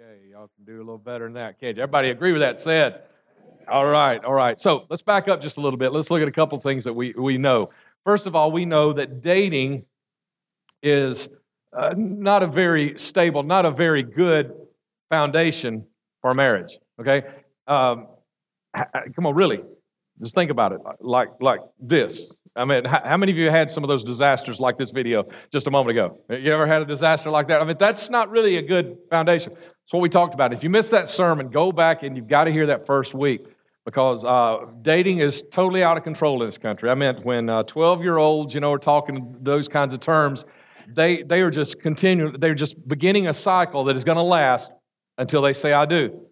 Okay, y'all can do a little better than that, can't you? Everybody agree with that said? All right, all right. So let's back up just a little bit. Let's look at a couple things that we, we know. First of all, we know that dating is uh, not a very stable, not a very good foundation for marriage. Okay? Um, come on, really. Just think about it like, like this. I mean, how many of you had some of those disasters like this video just a moment ago? You ever had a disaster like that? I mean, that's not really a good foundation. That's what we talked about. If you missed that sermon, go back and you've got to hear that first week because uh, dating is totally out of control in this country. I meant when 12 uh, year olds, you know, are talking those kinds of terms, they, they are just continuing, they're just beginning a cycle that is going to last until they say, I do.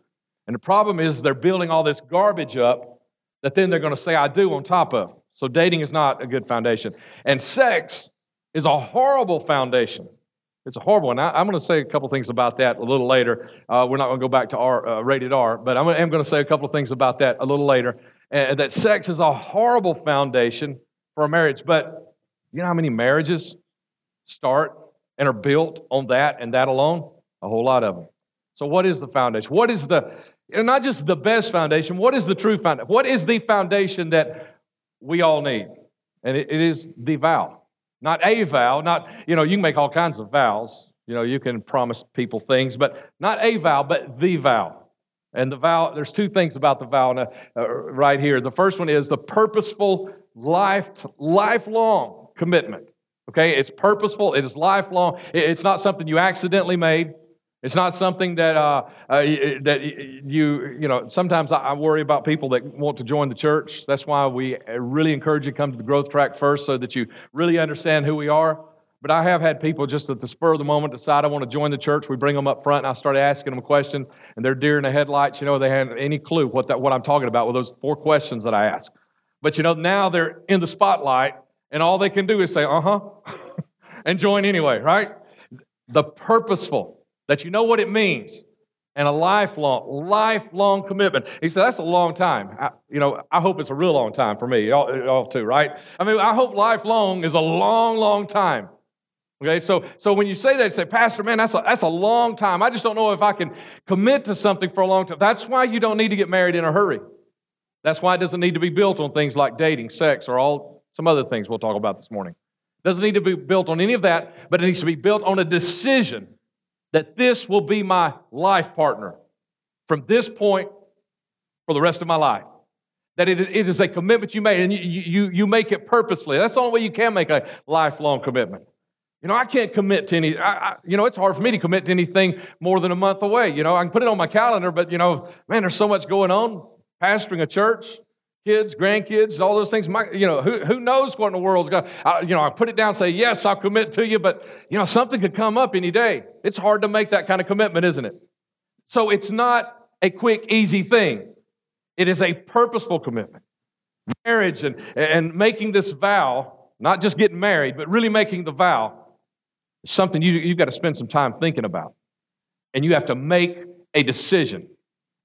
And the problem is they're building all this garbage up that then they're going to say, I do on top of. So dating is not a good foundation. And sex is a horrible foundation. It's a horrible one. I, am going to say a couple things about that a little later. Uh, we're not going to go back to R, uh, rated R, but I'm, I'm going to say a couple of things about that a little later. And that sex is a horrible foundation for a marriage. But you know how many marriages start and are built on that and that alone? A whole lot of them. So, what is the foundation? What is the, not just the best foundation, what is the true foundation? What is the foundation that we all need? And it, it is the vow. Not a vow, not, you know, you can make all kinds of vows. You know, you can promise people things, but not a vow, but the vow. And the vow, there's two things about the vow uh, right here. The first one is the purposeful, life, lifelong commitment. Okay, it's purposeful, it is lifelong. It's not something you accidentally made. It's not something that uh, uh, that you you know. Sometimes I worry about people that want to join the church. That's why we really encourage you to come to the growth track first, so that you really understand who we are. But I have had people just at the spur of the moment decide I want to join the church. We bring them up front, and I start asking them a question, and they're deer in the headlights. You know, they have any clue what that what I'm talking about with those four questions that I ask. But you know, now they're in the spotlight, and all they can do is say, "Uh huh," and join anyway. Right? The purposeful that you know what it means and a lifelong, lifelong commitment. He said, that's a long time. I, you know, I hope it's a real long time for me, y'all, y'all too, right? I mean, I hope lifelong is a long, long time. Okay, so so when you say that, you say, Pastor, man, that's a, that's a long time. I just don't know if I can commit to something for a long time. That's why you don't need to get married in a hurry. That's why it doesn't need to be built on things like dating, sex, or all some other things we'll talk about this morning. Doesn't need to be built on any of that, but it needs to be built on a decision that this will be my life partner from this point for the rest of my life. That it, it is a commitment you made, and you, you, you make it purposefully. That's the only way you can make a lifelong commitment. You know, I can't commit to any, I, I, you know, it's hard for me to commit to anything more than a month away. You know, I can put it on my calendar, but, you know, man, there's so much going on. Pastoring a church, kids, grandkids, all those things. My, you know, who, who knows what in the world's going to, you know, I put it down say, yes, I'll commit to you, but, you know, something could come up any day. It's hard to make that kind of commitment, isn't it? So it's not a quick, easy thing. It is a purposeful commitment. Marriage and, and making this vow, not just getting married, but really making the vow, is something you, you've got to spend some time thinking about. And you have to make a decision.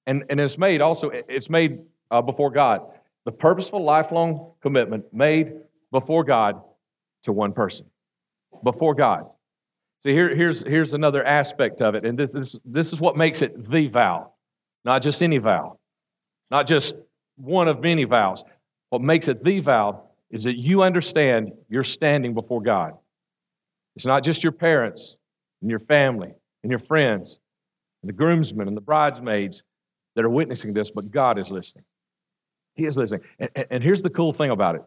And, and it's made also, it's made uh, before God the purposeful, lifelong commitment made before God to one person. Before God. See, here, here's, here's another aspect of it, and this, this, this is what makes it the vow, not just any vow, not just one of many vows. What makes it the vow is that you understand you're standing before God. It's not just your parents and your family and your friends and the groomsmen and the bridesmaids that are witnessing this, but God is listening. He is listening. And, and here's the cool thing about it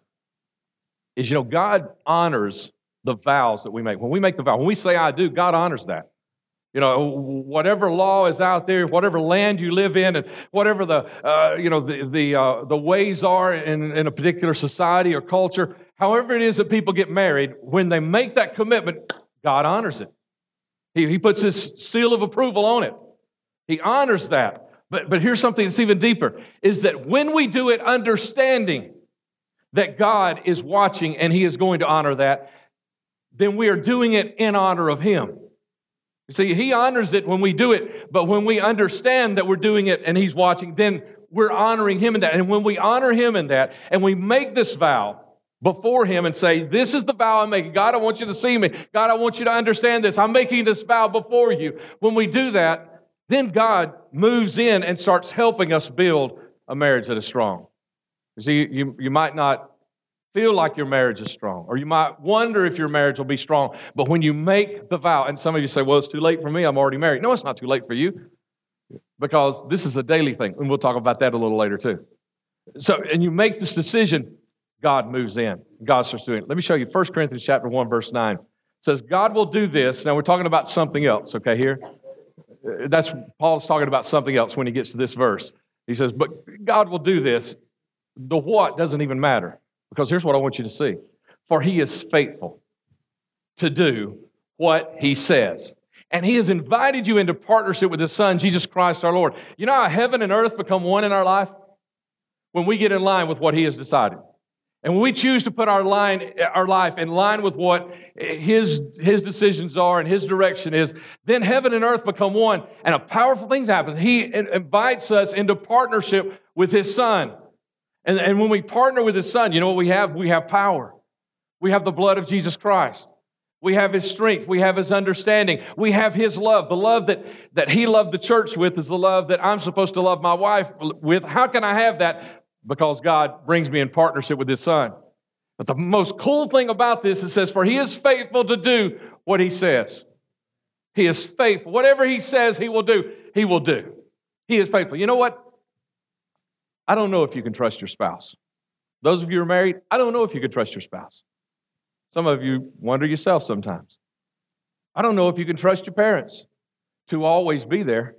is, you know, God honors the vows that we make. When we make the vow, when we say I do, God honors that. You know, whatever law is out there, whatever land you live in, and whatever the, uh, you know, the, the, uh, the ways are in, in a particular society or culture, however it is that people get married, when they make that commitment, God honors it. He, he puts his seal of approval on it. He honors that. But, but here's something that's even deeper is that when we do it understanding that God is watching and He is going to honor that, then we are doing it in honor of Him. You see, He honors it when we do it, but when we understand that we're doing it and He's watching, then we're honoring Him in that. And when we honor Him in that and we make this vow, before him and say, This is the vow I'm making. God, I want you to see me. God, I want you to understand this. I'm making this vow before you. When we do that, then God moves in and starts helping us build a marriage that is strong. You see, you, you might not feel like your marriage is strong, or you might wonder if your marriage will be strong, but when you make the vow, and some of you say, well, it's too late for me, I'm already married. No, it's not too late for you because this is a daily thing, and we'll talk about that a little later too. So, and you make this decision, God moves in. God starts doing it. Let me show you 1 Corinthians chapter 1, verse 9. It says, God will do this. Now we're talking about something else, okay, here. That's Paul's talking about something else when he gets to this verse. He says, But God will do this. The what doesn't even matter. Because here's what I want you to see. For he is faithful to do what he says. And he has invited you into partnership with his son, Jesus Christ our Lord. You know how heaven and earth become one in our life? When we get in line with what he has decided. And when we choose to put our, line, our life in line with what his, his decisions are and his direction is, then heaven and earth become one, and a powerful thing happens. He invites us into partnership with his son. And, and when we partner with his son, you know what we have? We have power. We have the blood of Jesus Christ. We have his strength. We have his understanding. We have his love. The love that, that he loved the church with is the love that I'm supposed to love my wife with. How can I have that? Because God brings me in partnership with His Son. But the most cool thing about this, it says, For He is faithful to do what He says. He is faithful. Whatever He says He will do, He will do. He is faithful. You know what? I don't know if you can trust your spouse. Those of you who are married, I don't know if you can trust your spouse. Some of you wonder yourself sometimes. I don't know if you can trust your parents to always be there.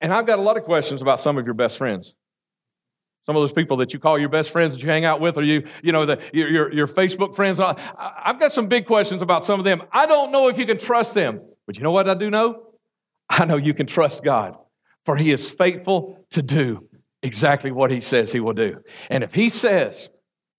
And I've got a lot of questions about some of your best friends. Some of those people that you call your best friends that you hang out with, or you, you know, the, your, your Facebook friends. I've got some big questions about some of them. I don't know if you can trust them, but you know what I do know? I know you can trust God, for He is faithful to do exactly what He says He will do. And if He says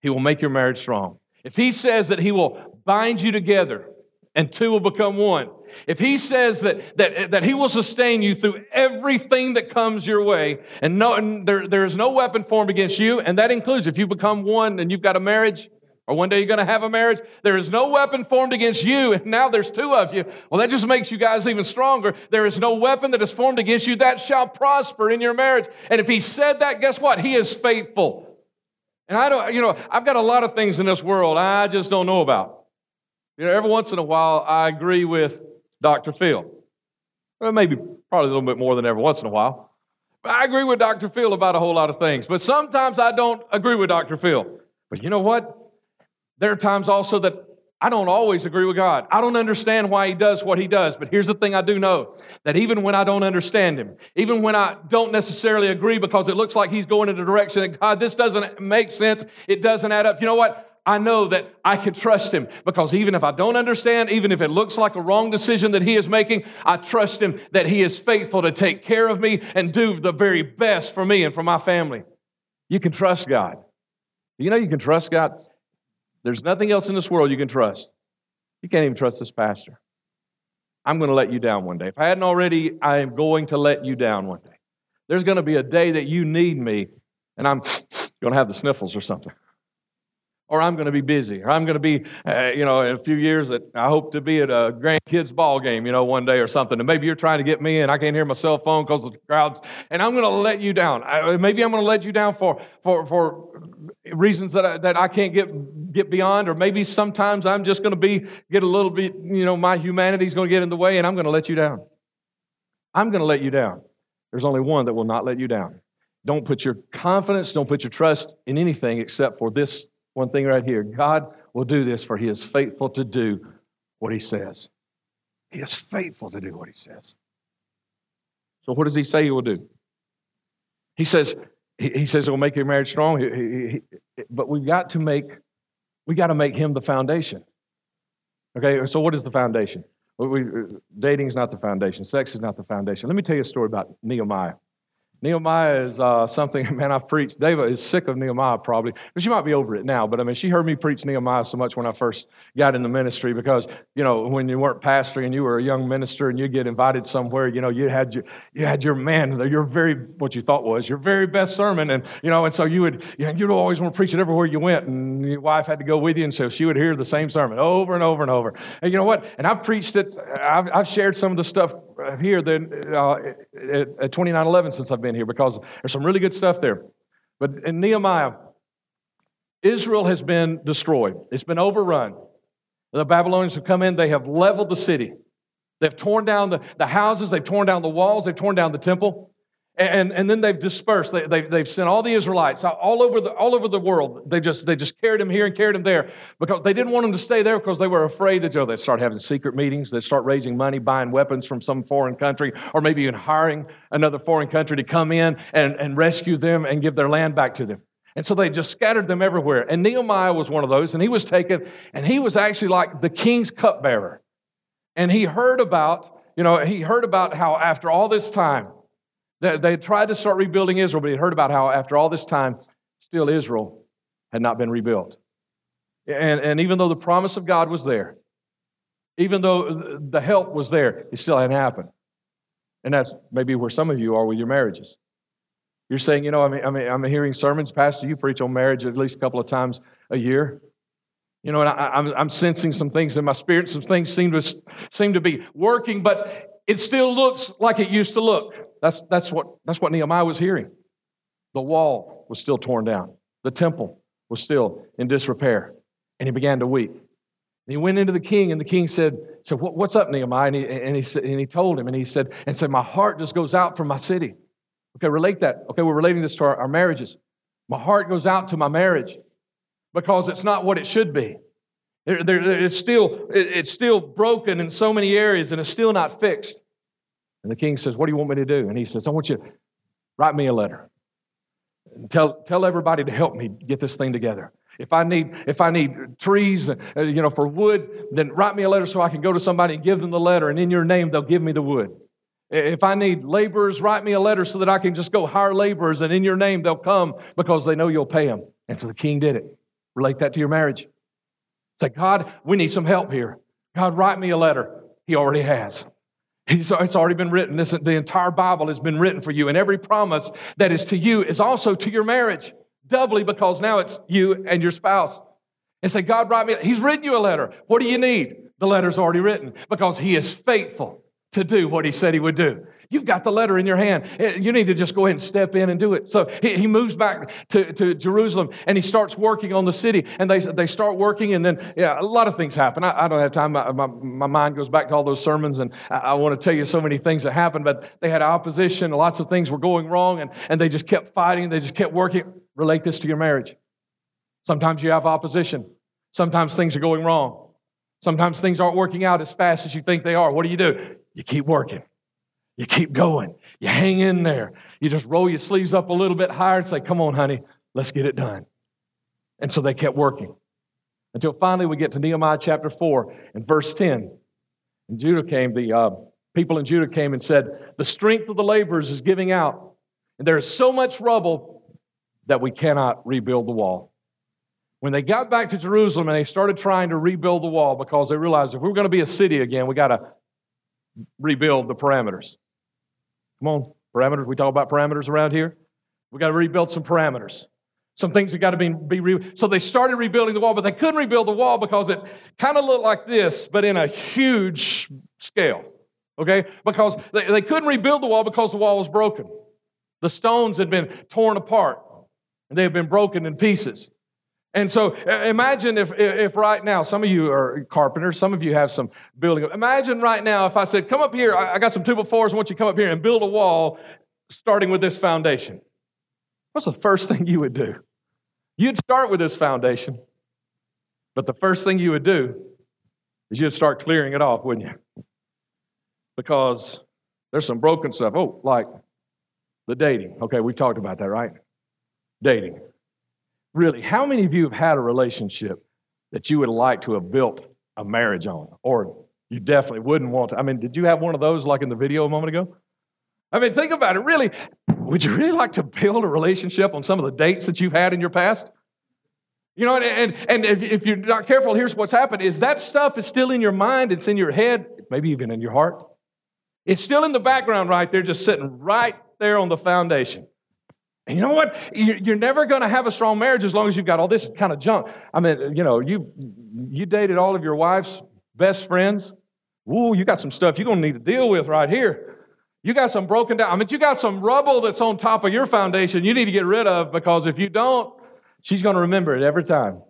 He will make your marriage strong, if He says that He will bind you together and two will become one, if he says that, that, that he will sustain you through everything that comes your way, and, no, and there, there is no weapon formed against you, and that includes if you become one and you've got a marriage, or one day you're going to have a marriage, there is no weapon formed against you, and now there's two of you. Well, that just makes you guys even stronger. There is no weapon that is formed against you that shall prosper in your marriage. And if he said that, guess what? He is faithful. And I don't, you know, I've got a lot of things in this world I just don't know about. You know, every once in a while, I agree with Dr. Phil. Well, maybe probably a little bit more than every once in a while. But I agree with Dr. Phil about a whole lot of things. But sometimes I don't agree with Dr. Phil. But you know what? There are times also that I don't always agree with God. I don't understand why He does what He does. But here's the thing I do know that even when I don't understand Him, even when I don't necessarily agree because it looks like He's going in a direction that God, this doesn't make sense, it doesn't add up. You know what? I know that I can trust him because even if I don't understand, even if it looks like a wrong decision that he is making, I trust him that he is faithful to take care of me and do the very best for me and for my family. You can trust God. You know, you can trust God. There's nothing else in this world you can trust. You can't even trust this pastor. I'm going to let you down one day. If I hadn't already, I am going to let you down one day. There's going to be a day that you need me, and I'm going to have the sniffles or something or I'm going to be busy, or I'm going to be, uh, you know, in a few years that I hope to be at a grandkids ball game, you know, one day or something. And maybe you're trying to get me in. I can't hear my cell phone because of the crowds, and I'm going to let you down. I, maybe I'm going to let you down for for for reasons that I, that I can't get get beyond, or maybe sometimes I'm just going to be get a little bit, you know, my humanity is going to get in the way, and I'm going to let you down. I'm going to let you down. There's only one that will not let you down. Don't put your confidence, don't put your trust in anything except for this one thing right here God will do this, for he is faithful to do what he says. He is faithful to do what he says. So, what does he say he will do? He says, he, says it will make your marriage strong, he, he, but we've got to make we got to make him the foundation. Okay, so what is the foundation? Dating is not the foundation. Sex is not the foundation. Let me tell you a story about Nehemiah. Nehemiah is uh, something, man, I've preached. Dava is sick of Nehemiah probably. But she might be over it now. But I mean, she heard me preach Nehemiah so much when I first got in the ministry because, you know, when you weren't pastoring and you were a young minister and you get invited somewhere, you know, you had your, you had your man, your very, what you thought was your very best sermon. And, you know, and so you would, you know, you'd always want to preach it everywhere you went. And your wife had to go with you. And so she would hear the same sermon over and over and over. And you know what? And I've preached it, I've, I've shared some of the stuff here than uh, at 2911 since I've been here because there's some really good stuff there. But in Nehemiah, Israel has been destroyed, it's been overrun. The Babylonians have come in, they have leveled the city. They've torn down the, the houses, they've torn down the walls, they've torn down the temple. And, and then they've dispersed. They, they, they've sent all the Israelites all over the, all over the world. They just, they just carried them here and carried them there because they didn't want them to stay there because they were afraid that you know, they'd start having secret meetings. They'd start raising money, buying weapons from some foreign country, or maybe even hiring another foreign country to come in and, and rescue them and give their land back to them. And so they just scattered them everywhere. And Nehemiah was one of those, and he was taken, and he was actually like the king's cupbearer. And he heard about, you know, he heard about how after all this time, they, tried to start rebuilding Israel, but he heard about how after all this time, still Israel had not been rebuilt. And, and even though the promise of God was there, even though the help was there, it still hadn't happened. And that's maybe where some of you are with your marriages. You're saying, you know, I mean, I mean, I'm hearing sermons, Pastor, you preach on marriage at least a couple of times a year. You know, and I, am I'm, I'm sensing some things in my spirit. Some things seem to seem to be working, but it still looks like it used to look. That's that's what that's what Nehemiah was hearing. The wall was still torn down. The temple was still in disrepair, and he began to weep. And he went into the king, and the king said, "So what's up, Nehemiah?" And he, and he said, and he told him, and he said, and said, "My heart just goes out for my city." Okay, relate that. Okay, we're relating this to our, our marriages. My heart goes out to my marriage because it's not what it should be. It's, still, it, it's still broken in so many areas and it's still not fixed. And the king says, What do you want me to do? And he says, I want you to write me a letter. Tell, tell everybody to help me get this thing together. If I need, if I need trees, uh, you know, for wood, then write me a letter so I can go to somebody and give them the letter, and in your name they'll give me the wood. If I need laborers, write me a letter so that I can just go hire laborers, and in your name they'll come because they know you'll pay them. And so the king did it. Relate that to your marriage. Say, God, we need some help here. God, write me a letter. He already has. He's, it's already been written. This, the entire Bible has been written for you, and every promise that is to you is also to your marriage, doubly because now it's you and your spouse. And say, God, write me. He's written you a letter. What do you need? The letter's already written because He is faithful to do what He said He would do. You've got the letter in your hand. Eh, you need to just go ahead and step in and do it. So he, moves back to, to Jerusalem and he starts working on the city. And they, they start working, and then, yeah, a lot of things happen. I, I don't have time. My, my, my, mind goes back to all those sermons, and I, I want to tell you so many things that happened, but they had opposition. Lots of things were going wrong, and, and they just kept fighting. They just kept working. Relate this to your marriage. Sometimes you have opposition, sometimes things are going wrong. Sometimes things aren't working out as fast as you think they are. What do you do? You keep working. You keep going. You hang in there. You just roll your sleeves up a little bit higher and say, Come on, honey, let's get it done. And so they kept working until finally we get to Nehemiah chapter 4 and verse 10. And Judah came, the uh, people in Judah came and said, The strength of the laborers is giving out, and there is so much rubble that we cannot rebuild the wall. When they got back to Jerusalem and they started trying to rebuild the wall because they realized if we're going to be a city again, we got to rebuild the parameters. Come on, parameters. We talk about parameters around here. We got to rebuild some parameters. Some things have got to be, be re- so they started rebuilding the wall, but they couldn't rebuild the wall because it kind of looked like this, but in a huge scale. Okay? Because they, they couldn't rebuild the wall because the wall was broken. The stones had been torn apart and they had been broken in pieces. And so uh, imagine if, if right now, some of you are carpenters, some of you have some building. Imagine right now if I said, come up here, I got some two fours, I want you to come up here and build a wall starting with this foundation. What's the first thing you would do? You'd start with this foundation, but the first thing you would do is you'd start clearing it off, wouldn't you? Because there's some broken stuff. Oh, like the dating. Okay, we've talked about that, right? Dating really, how many of you have had a relationship that you would like to have built a marriage on? Or you definitely wouldn't want to? I mean, did you have one of those like in the video a moment ago? I mean, think about it. Really, would you really like to build a relationship on some of the dates that you've had in your past? You know, and, and, and if, if you're not careful, here's what's happened is that stuff is still in your mind, it's in your head, maybe even in your heart. It's still in the background right there, just sitting right there on the foundation. And you know what? You're never going to have a strong marriage as long as you've got all this kind of junk. I mean, you know, you you dated all of your wife's best friends. Ooh, you got some stuff you're going to need to deal with right here. You got some broken down. I mean, you got some rubble that's on top of your foundation you need to get rid of because if you don't, she's going to remember it every time.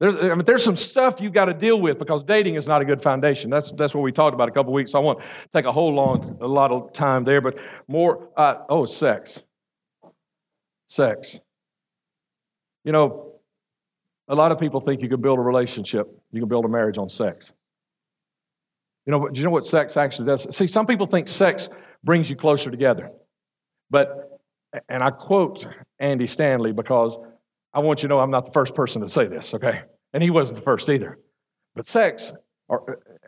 There's, I mean, there's some stuff you got to deal with because dating is not a good foundation. That's, that's what we talked about a couple weeks. So I won't take a whole long, a lot of time there, but more, uh, oh, sex. Sex. You know, a lot of people think you can build a relationship, you can build a marriage on sex. You know, do you know what sex actually does? See, some people think sex brings you closer together. But, and I quote Andy Stanley because I want you to know I'm not the first person to say this, okay? And he wasn't the first either. But sex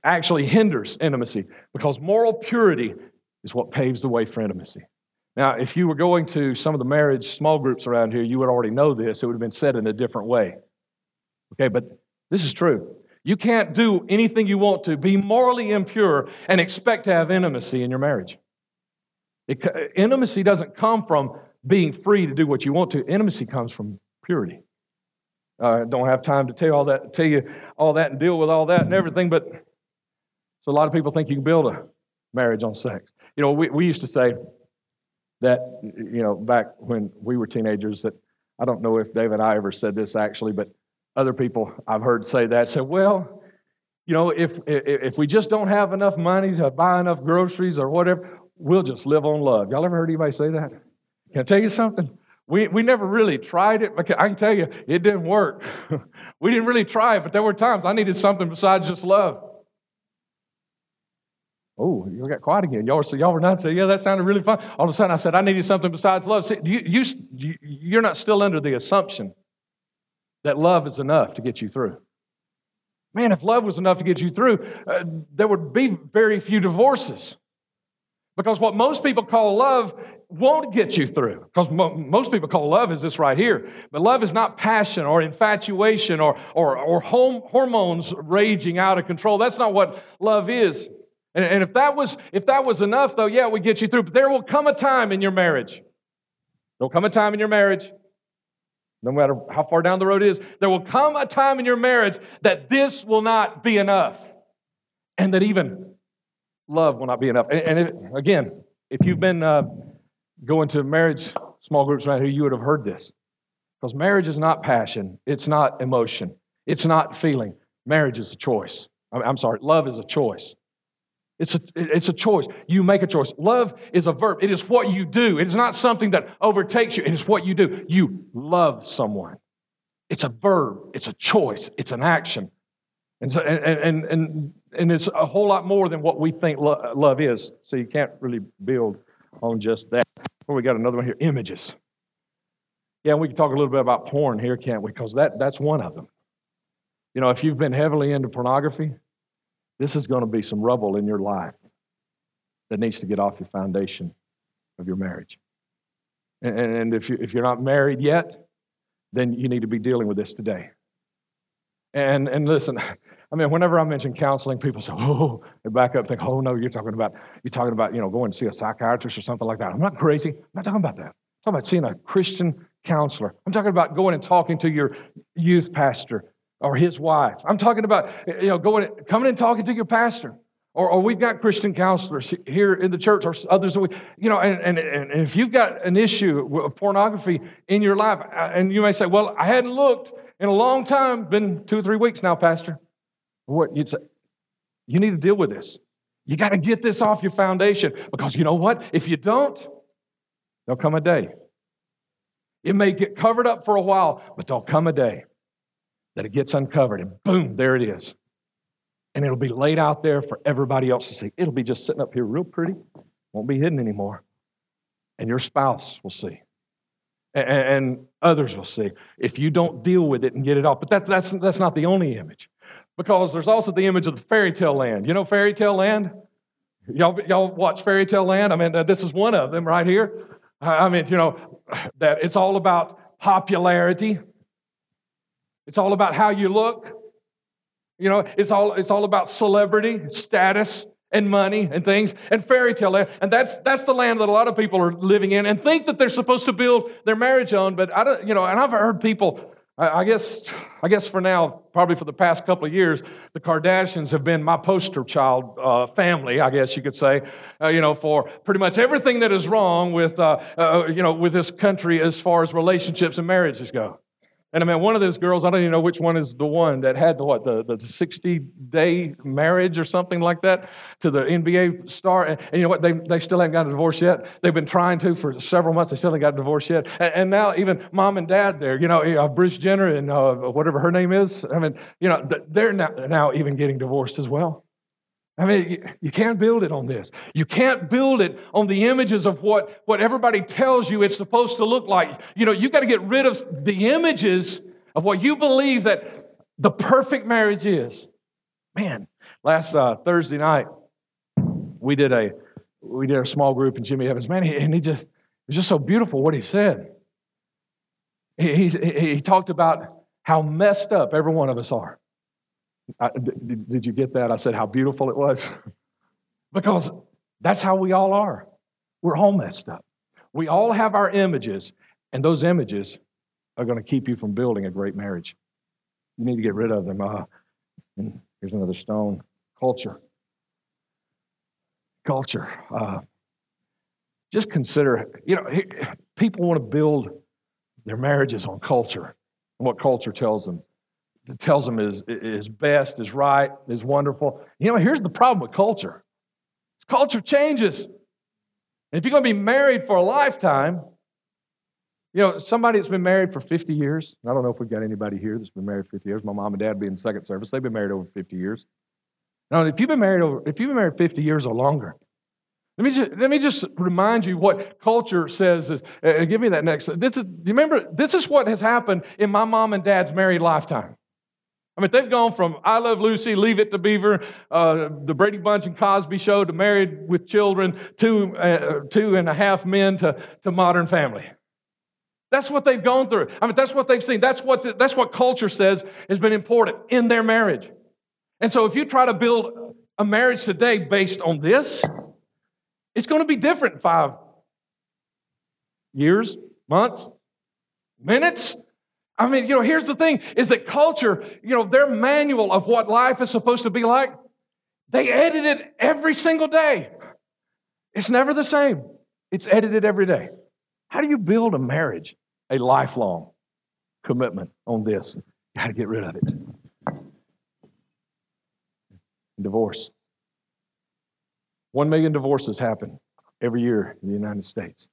actually hinders intimacy because moral purity is what paves the way for intimacy. Now, if you were going to some of the marriage small groups around here, you would already know this. It would have been said in a different way. Okay, but this is true. You can't do anything you want to, be morally impure, and expect to have intimacy in your marriage. It, intimacy doesn't come from being free to do what you want to. Intimacy comes from purity. I uh, don't have time to tell all that, tell you all that, and deal with all that and everything. But so a lot of people think you can build a marriage on sex. You know, we, we used to say that you know back when we were teenagers that I don't know if Dave and I ever said this actually, but other people I've heard say that said, well, you know, if, if we just don't have enough money to buy enough groceries or whatever, we'll just live on love. Y'all ever heard anybody say that? Can I tell you something? We, we never really tried it. but I can tell you, it didn't work. we didn't really try it, but there were times I needed something besides just love. Oh, you got quiet again. Y'all so y'all were not saying, yeah, that sounded really fun. All of a sudden I said, I needed something besides love. See, you, you, you're not still under the assumption that love is enough to get you through. Man, if love was enough to get you through, uh, there would be very few divorces. Because what most people call love won't get you through. Because mo- most people call love is this right here. But love is not passion or infatuation or, or, or hormones raging out of control. That's not what love is. And, and if, that was, if that was enough, though, yeah, we get you through. But there will come a time in your marriage. There will come a time in your marriage no matter how far down the road it is, there will come a time in your marriage that this will not be enough. And that even love will not be enough. And, and again, if you've been uh, going to marriage small groups around here, you would have heard this. Because marriage is not passion, it's not emotion, it's not feeling. Marriage is a choice. I'm sorry, love is a choice. It's a, it's a choice. You make a choice. Love is a verb. It is what you do. It is not something that overtakes you. It is what you do. You love someone. It's a verb. It's a choice. It's an action. And, so, and, and, and, and it's a whole lot more than what we think lo- love is. So you can't really build on just that. Well, we got another one here images. Yeah, we can talk a little bit about porn here, can't we? Because that, that's one of them. You know, if you've been heavily into pornography, this is going to be some rubble in your life that needs to get off your foundation of your marriage. And, if, you, if you're not married yet, then you need to be dealing with this today. And, and listen, I mean, whenever I mention counseling, people say, oh, they back up and think, oh, no, you're talking about, you're talking about, you know, going to see a psychiatrist or something like that. I'm not crazy. I'm not talking about that. I'm talking about seeing a Christian counselor. I'm talking about going and talking to your youth pastor or his wife. I'm talking about, you know, going, coming and talking to your pastor. Or, or we've got Christian counselors here in the church or others. We, you know, and, and, and if you've got an issue of pornography in your life, uh, and you may say, well, I hadn't looked in a long time, been two or three weeks now, Pastor. What you'd say, you need to deal with this. You got to get this off your foundation because you know what? If you don't, there'll come a day. It may get covered up for a while, but there'll come a day that it gets uncovered and boom, there it is. And it'll be laid out there for everybody else to see. It'll be just sitting up here real pretty, won't be hidden anymore. And your spouse will see. And, and others will see if you don't deal with it and get it off. But that, that's, that's not the only image. Because there's also the image of the fairy tale land. You know fairy tale land? Y'all, y'all watch fairy tale land? I mean, uh, this is one of them right here. I mean, you know, that it's all about popularity. It's all about how you look. You know, it's all, it's all about celebrity, status, and money and things and fairy tale land. And that's, that's the land that a lot of people are living in and think that they're supposed to build their marriage on. But I don't, you know, and I've heard people, I guess, I guess for now, probably for the past couple of years, the Kardashians have been my poster child uh, family, I guess you could say, uh, you know, for pretty much everything that is wrong with, uh, uh you know, with this country as far as relationships and marriages go. And I mean, one of those girls, I don't even know which one is the one that had the what, the, the 60 day marriage or something like that to the NBA star. And, and, you know what? They, they still haven't got a divorce yet. They've been trying to for several months. They still haven't got a divorce yet. And, and now even mom and dad there, you know, uh, Bruce Jenner and uh, whatever her name is, I mean, you know, they're now, now even getting divorced as well. I mean, you can't build it on this. You can't build it on the images of what, what everybody tells you it's supposed to look like. You know, you got to get rid of the images of what you believe that the perfect marriage is. Man, last uh, Thursday night, we did a we did a small group in Jimmy Evans. Man, he, and he just it was just so beautiful what he said. He, he, he talked about how messed up every one of us are. I, did, did you get that? I said how beautiful it was. because that's how we all are. We're all messed up. We all have our images, and those images are going to keep you from building a great marriage. You need to get rid of them. Uh, and here's another stone culture. Culture. Uh, just consider, you know, people want to build their marriages on culture and what culture tells them tells them is, is best, is right, is wonderful. You know, here's the problem with culture it's culture changes. And if you're going to be married for a lifetime, you know, somebody that's been married for 50 years, I don't know if we've got anybody here that's been married 50 years. My mom and dad being second service, they've been married over 50 years. Now, if you've been married over, if you've been married 50 years or longer, let me just, let me just remind you what culture says. Is, uh, give me that next. This is, you remember, this is what has happened in my mom and dad's married lifetime. I mean, they've gone from I Love Lucy, Leave It to Beaver, uh, the Brady Bunch and Cosby Show to Married with Children, two, uh, two and a half men to, to Modern Family. That's what they've gone through. I mean, that's what they've seen. That's what, the, that's what culture says has been important in their marriage. And so if you try to build a marriage today based on this, it's going to be different five years, months, minutes. I mean, you know, here's the thing is that culture, you know, their manual of what life is supposed to be like, they edit it every single day. It's never the same. It's edited every day. How do you build a marriage, a lifelong commitment on this? Got to get rid of it. Divorce. One million divorces happen every year in the United States.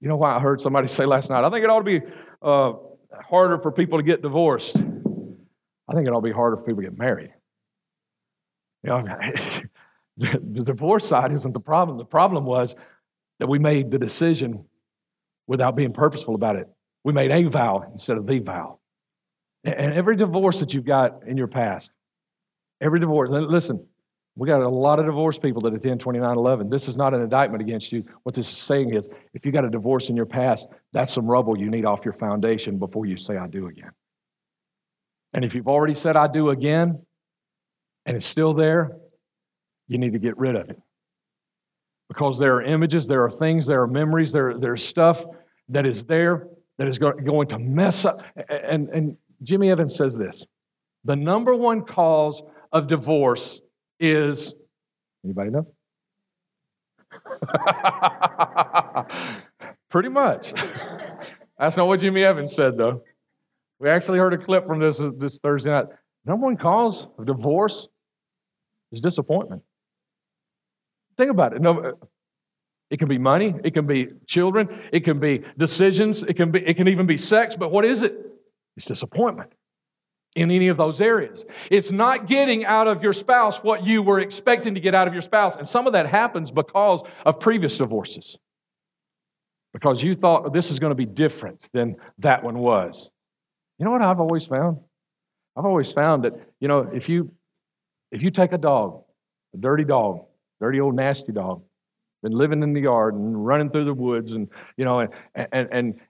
You know why I heard somebody say last night? I think it ought to be uh, harder for people to get divorced. I think it'll be harder for people to get married. You know, the, the divorce side isn't the problem. The problem was that we made the decision without being purposeful about it. We made a vow instead of the vow. And every divorce that you've got in your past, every divorce, listen, we got a lot of divorced people that attend 2911. This is not an indictment against you. What this is saying is if you got a divorce in your past, that's some rubble you need off your foundation before you say, I do again. And if you've already said, I do again, and it's still there, you need to get rid of it. Because there are images, there are things, there are memories, there, there's stuff that is there that is going to mess up. And, and Jimmy Evans says this the number one cause of divorce is anybody know? Pretty much. That's not what Jimmy Evans said, though. We actually heard a clip from this this Thursday night. Number one cause of divorce is disappointment. Think about it. No, it can be money, it can be children, it can be decisions, it can be it can even be sex. But what is it? It's disappointment in any of those areas. It's not getting out of your spouse what you were expecting to get out of your spouse. And some of that happens because of previous divorces. Because you thought this is going to be different than that one was. You know what I've always found? I've always found that, you know, if you if you take a dog, a dirty dog, dirty old nasty dog, been living in the yard and running through the woods and you know and and and,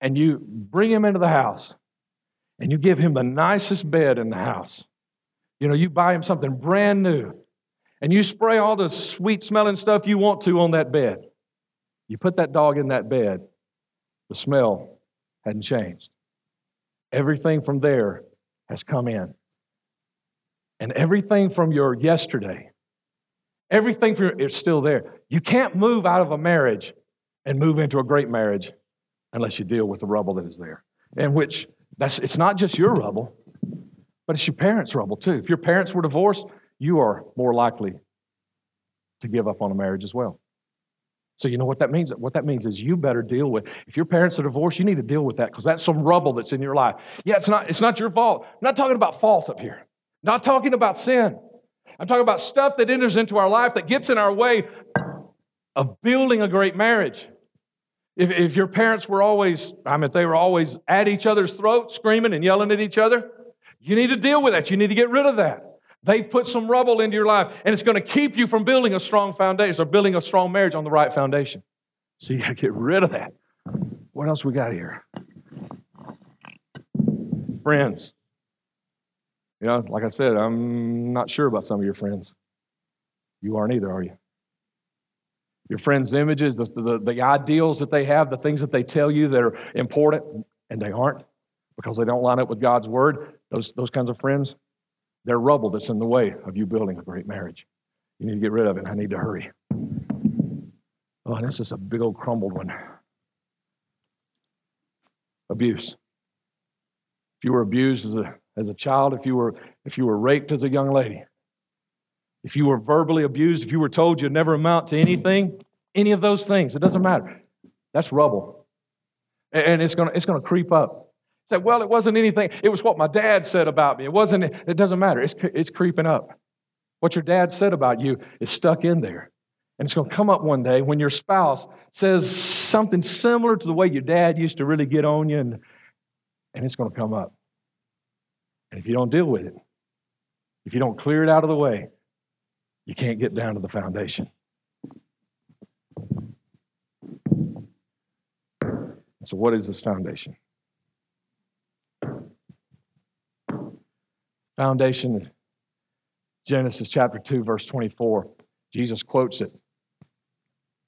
and you bring him into the house and you give him the nicest bed in the house. You know, you buy him something brand new and you spray all the sweet smelling stuff you want to on that bed. You put that dog in that bed, the smell hadn't changed. everything from there has come in. And everything from your yesterday, everything from it's still there. You can't move out of a marriage and move into a great marriage unless you deal with the rubble that is there. And which that's it's not just your rubble, but it's your parents' rubble too. If your parents were divorced, you are more likely to give up on a marriage as well. So you know what that means? What that means is you better deal with. If your parents are divorced, you need to deal with that because that's some rubble that's in your life. Yeah, it's not, it's not your fault. I'm not talking about fault up here. Not talking about sin. I'm talking about stuff that enters into our life that gets in our way of building a great marriage. If, if your parents were always, I mean, they were always at each other's throats, screaming and yelling at each other, you need to deal with that. You need to get rid of that. They've put some rubble into your life, and it's going to keep you from building a strong foundation or building a strong marriage on the right foundation. So you got to get rid of that. What else we got here? Friends. You know, like I said, I'm not sure about some of your friends. You aren't either, are you? Your friends' images, the, the, the ideals that they have, the things that they tell you that are important, and they aren't because they don't line up with God's word, those, those kinds of friends, they're rubble that's in the way of you building a great marriage. You need to get rid of it. I need to hurry. Oh, and this is a big old crumbled one. Abuse. If you were abused as a, as a child, if you were if you were raped as a young lady, if you were verbally abused, if you were told you'd never amount to anything, any of those things, it doesn't matter. That's rubble. And it's gonna it's gonna creep up. Say, well, it wasn't anything. It was what my dad said about me. It wasn't, it doesn't matter. It's, it's creeping up. What your dad said about you is stuck in there. And it's going to come up one day when your spouse says something similar to the way your dad used to really get on you, and, and it's going to come up. And if you don't deal with it, if you don't clear it out of the way, you can't get down to the foundation. So, what is this foundation? Foundation, Genesis chapter 2, verse 24. Jesus quotes it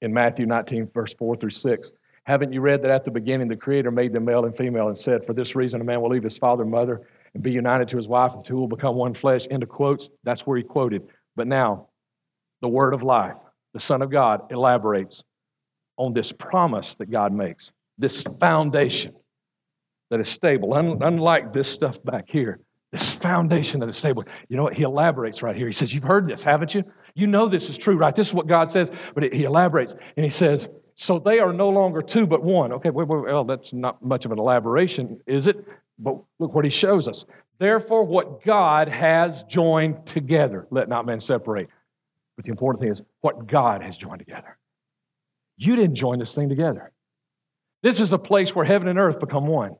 in Matthew 19, verse 4 through 6. Haven't you read that at the beginning the Creator made them male and female and said, For this reason a man will leave his father and mother and be united to his wife, and the two will become one flesh? Into quotes. That's where he quoted. But now, the word of life, the Son of God, elaborates on this promise that God makes, this foundation that is stable, unlike this stuff back here. This foundation that is stable. You know what? He elaborates right here. He says, You've heard this, haven't you? You know this is true, right? This is what God says, but he elaborates and he says, So they are no longer two, but one. Okay, well, that's not much of an elaboration, is it? But look what he shows us. Therefore, what God has joined together, let not man separate. But the important thing is what God has joined together. You didn't join this thing together. This is a place where heaven and earth become one.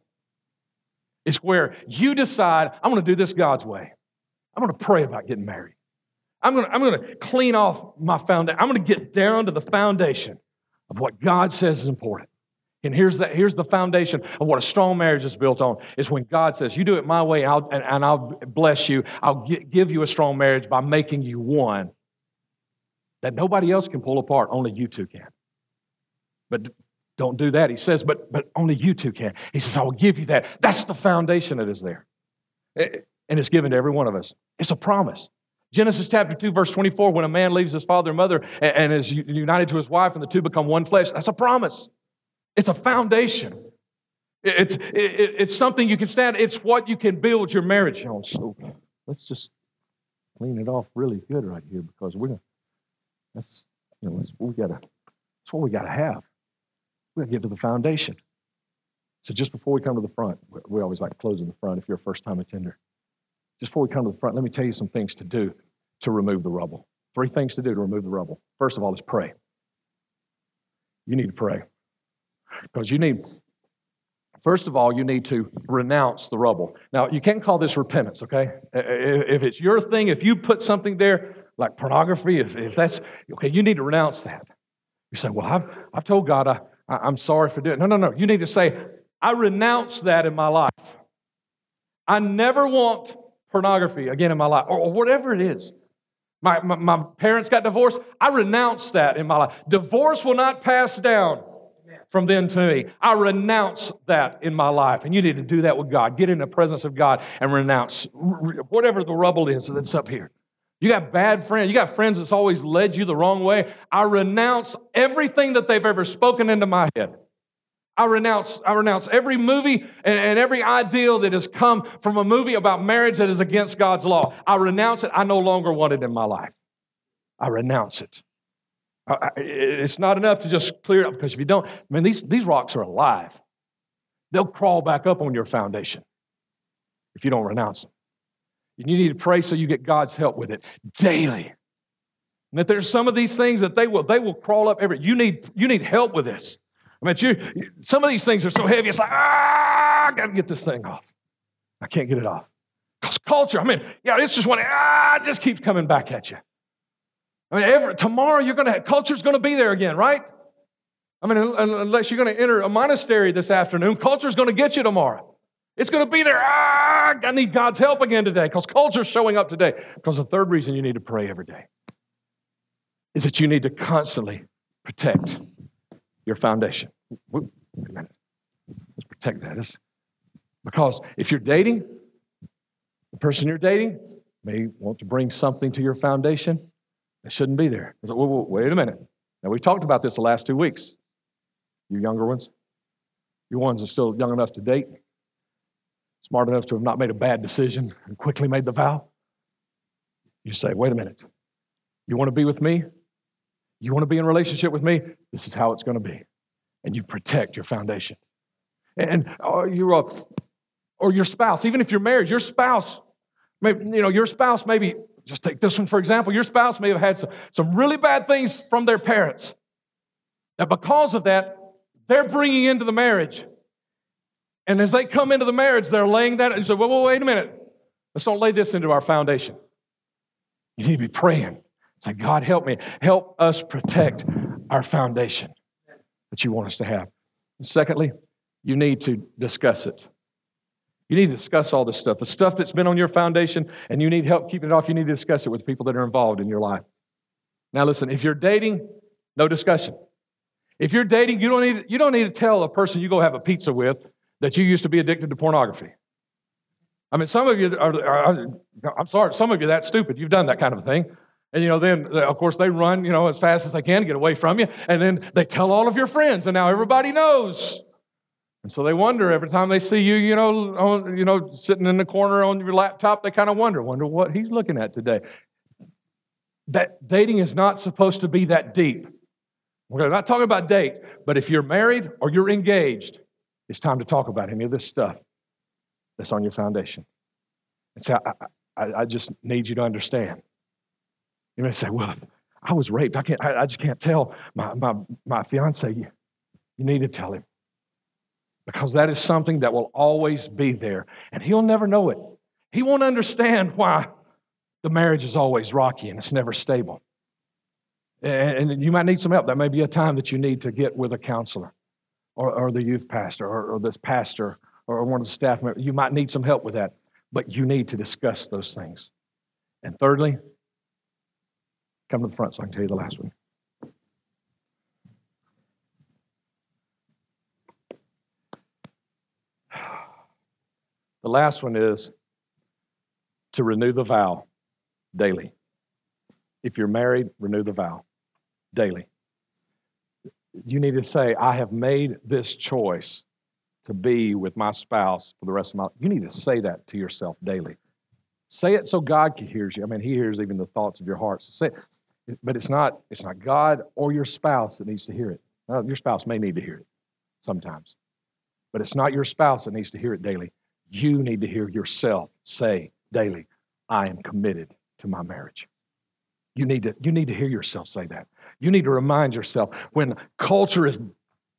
It's where you decide, I'm going to do this God's way. I'm going to pray about getting married. I'm going to, I'm going to clean off my foundation. I'm going to get down to the foundation of what God says is important. And here's the, here's the foundation of what a strong marriage is built on is when God says, You do it my way, I'll, and, and I'll bless you. I'll give you a strong marriage by making you one that nobody else can pull apart, only you two can. But don't do that. He says, but, but only you two can. He says, I will give you that. That's the foundation that is there. And it's given to every one of us. It's a promise. Genesis chapter 2, verse 24, when a man leaves his father and mother and is united to his wife and the two become one flesh, that's a promise. It's a foundation. It's, it's something you can stand, it's what you can build your marriage on. So let's just clean it off really good right here because we're going to, that's, you know, that's, we gotta, that's what we got to have. We got to get to the foundation. So just before we come to the front, we always like closing the front if you're a first time attender. Just before we come to the front, let me tell you some things to do to remove the rubble. Three things to do to remove the rubble. First of all is pray. You need to pray. Because you need, first of all, you need to renounce the rubble. Now, you can't call this repentance, okay? If it's your thing, if you put something there like pornography, if, if that's, okay, you need to renounce that. You say, well, I've, I've told God I, I'm sorry for doing it. No, no, no. You need to say, I renounce that in my life. I never want pornography again in my life, or, or whatever it is. My, my, my, parents got divorced. I renounce that in my life. Divorce will not pass down. from then to me. I renounce that in my life. And you need to do that with God. Get in the presence of God and renounce whatever the rubble is that's up here. You got bad friends. You got friends that's always led you the wrong way. I renounce everything that they've ever spoken into my head. I renounce, I renounce every movie and, and, every ideal that has come from a movie about marriage that is against God's law. I renounce it. I no longer want it in my life. I renounce it. I, I, it's not enough to just clear it up because if you don't, I mean, these, these rocks are alive. They'll crawl back up on your foundation if you don't renounce them. And you need to pray so you get God's help with it daily. And that there's some of these things that they will, they will crawl up every, you need, you need help with this. I mean, you, some of these things are so heavy, it's like, ah, I got to get this thing off. I can't get it off. Because culture, I mean, yeah, it's just one, ah, it just keeps coming back at you. I mean, every, tomorrow you're to, culture's to be there again, right? I mean, unless you're to enter a monastery this afternoon, culture's to get you tomorrow. It's to be there. Ah, I need God's help again today because culture's showing up today. Because the third reason you need to pray every day is that you need to constantly protect your foundation. Wait a minute. Let's protect that. Because if you're dating, the person you're dating may want to bring something to your foundation that shouldn't be there. Wait a minute. Now, we talked about this the last two weeks. You younger ones, you ones are still young enough to date, smart enough to have not made a bad decision and quickly made the vow. You say, wait a minute. You want to be with me? You want to be in relationship with me? This is how it's going to be. And you protect your foundation. And uh, you uh, or your spouse, even if you're married, your spouse, maybe, you know, your spouse maybe, just take this one for example, your spouse may have had some, some really bad things from their parents. That because of that, they're bringing into the marriage. And as they come into the marriage, they're laying that, you say, well, well, wait a minute. Let's don't lay this into our foundation. You need to be praying. Say, God, help me. Help us protect our foundation that you want us to have. And secondly, you need to discuss it. You need to discuss all this stuff. The stuff that's been on your foundation and you need help keeping it off, you need to discuss it with people that are involved in your life. Now, listen, if you're dating, no discussion. If you're dating, you don't need, you don't need to tell a person you go have a pizza with that you used to be addicted to pornography. I mean, some of you are, are, I'm sorry, some of you that stupid. You've done that kind of thing. And you know, then of course they run, you know, as fast as they can get away from you, and then they tell all of your friends, and now everybody knows. And so they wonder every time they see you, you know, on, you know, sitting in the corner on your laptop, they kind of wonder, wonder what he's looking at today. That dating is not supposed to be that deep. We're not talking about date, but if you're married or you're engaged, it's time to talk about any of this stuff that's on your foundation. And say, I, I, I just need you to understand. You may say, well, I was raped. I, can't, I, I just can't tell my, my, my fiance. You, you need to tell him. Because that is something that will always be there. And he'll never know it. He won't understand why the marriage is always rocky and it's never stable. And you might need some help. That may be a time that you need to get with a counselor or, or the youth pastor or, or this pastor or one of the staff members. You might need some help with that, but you need to discuss those things. And thirdly, come to the front so I can tell you the last one. The last one is to renew the vow daily. If you're married, renew the vow daily you need to say, I have made this choice to be with my spouse for the rest of my life. You need to say that to yourself daily. Say it so God hears you. I mean, He hears even the thoughts of your heart. So say it. But it's not, it's not God or your spouse that needs to hear it. Well, your spouse may need to hear it sometimes. But it's not your spouse that needs to hear it daily. You need to hear yourself say daily, I am committed to my marriage. You need to, you need to hear yourself say that. You need to remind yourself when culture is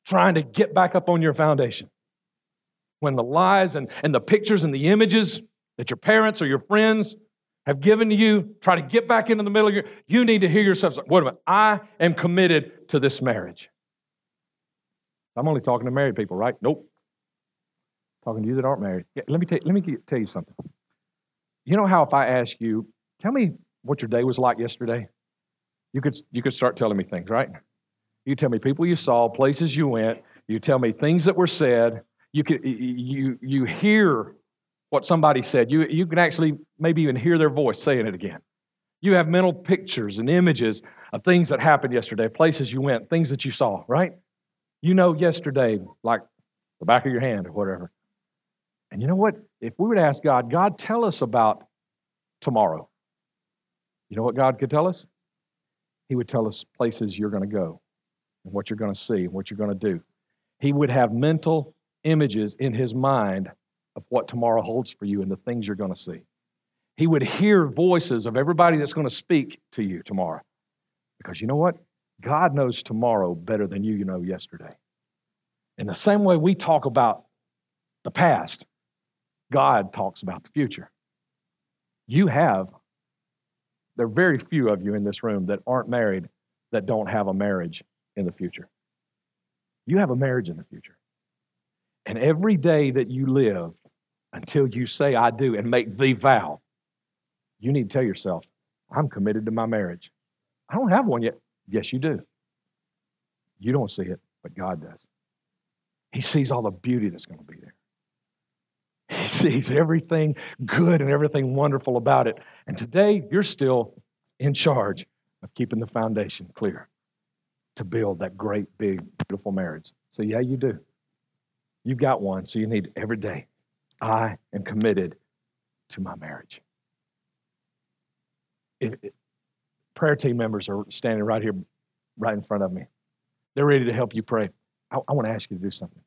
trying to get back up on your foundation, when the lies and, and the pictures and the images that your parents or your friends have given to you try to get back into the middle of your, you need to hear yourself say, wait a minute, I am committed to this marriage. I'm only talking to married people, right? Nope. Talking to you that aren't married. Yeah, let me tell, let me tell you something. You know how if I ask you, tell me what your day was like yesterday? You could, you could start telling me things, right? You tell me people you saw, places you went. You tell me things that were said. You can you you hear what somebody said. You you can actually maybe even hear their voice saying it again. You have mental pictures and images of things that happened yesterday, places you went, things that you saw, right? You know yesterday, like the back of your hand or whatever. And you know what? If we to ask God, God, tell us about tomorrow, you know what God could tell us? He would tell us places you're going to go and what you're going to see and what you're going to do. He would have mental images in his mind of what tomorrow holds for you and the things you're going to see. He would hear voices of everybody that's going to speak to you tomorrow. Because you know what? God knows tomorrow better than you know yesterday. In the same way we talk about the past, God talks about the future. You have, there are very few of you in this room that aren't married that don't have a marriage in the future. You have a marriage in the future. And every day that you live until you say, I do, and make the vow, you need to tell yourself, I'm committed to my marriage. I don't have one yet. Yes, you do. You don't see it, but God does. He sees all the beauty that's going to be there. He sees everything good and everything wonderful about it. And today, you're still in charge of keeping the foundation clear to build that great, big, beautiful marriage. So, yeah, you do. You've got one, so you need every day. I am committed to my marriage. If, if, prayer team members are standing right here, right in front of me. They're ready to help you pray. I, I want to ask you to do something.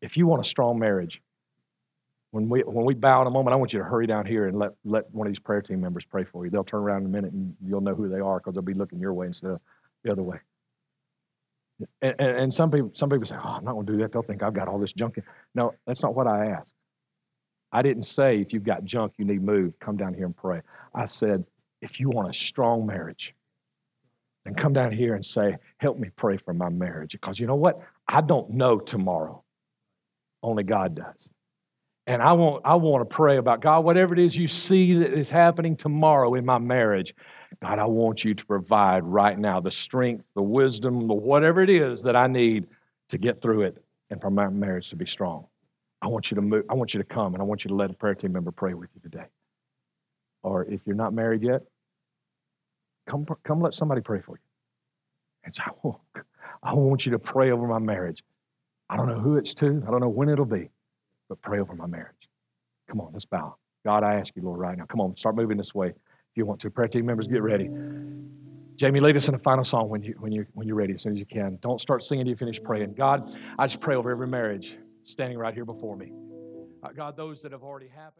If you want a strong marriage, when we, when we bow in a moment, I want you to hurry down here and let, let one of these prayer team members pray for you. They'll turn around in a minute and you'll know who they are because they'll be looking your way instead of the other way. And, and, and some people some people say, "Oh, I'm not going to do that." They'll think I've got all this junk. In. No, that's not what I asked. I didn't say if you've got junk you need moved, come down here and pray. I said if you want a strong marriage, then come down here and say, "Help me pray for my marriage." Because you know what? I don't know tomorrow. Only God does. And I want, I want to pray about God, whatever it is you see that is happening tomorrow in my marriage, God, I want you to provide right now the strength, the wisdom, the whatever it is that I need to get through it and for my marriage to be strong. I want you to move, I want you to come and I want you to let a prayer team member pray with you today. Or if you're not married yet, come, come let somebody pray for you. And so I want, I want you to pray over my marriage. I don't know who it's to, I don't know when it'll be, but pray over my marriage. Come on, let's bow. God, I ask you, Lord, right now. Come on, start moving this way. If you want to, prayer team members, get ready. Jamie, lead us in a final song when, you, when, you, when you're ready, as soon as you can. Don't start singing till you finish praying. God, I just pray over every marriage standing right here before me. Uh, God, those that have already happened.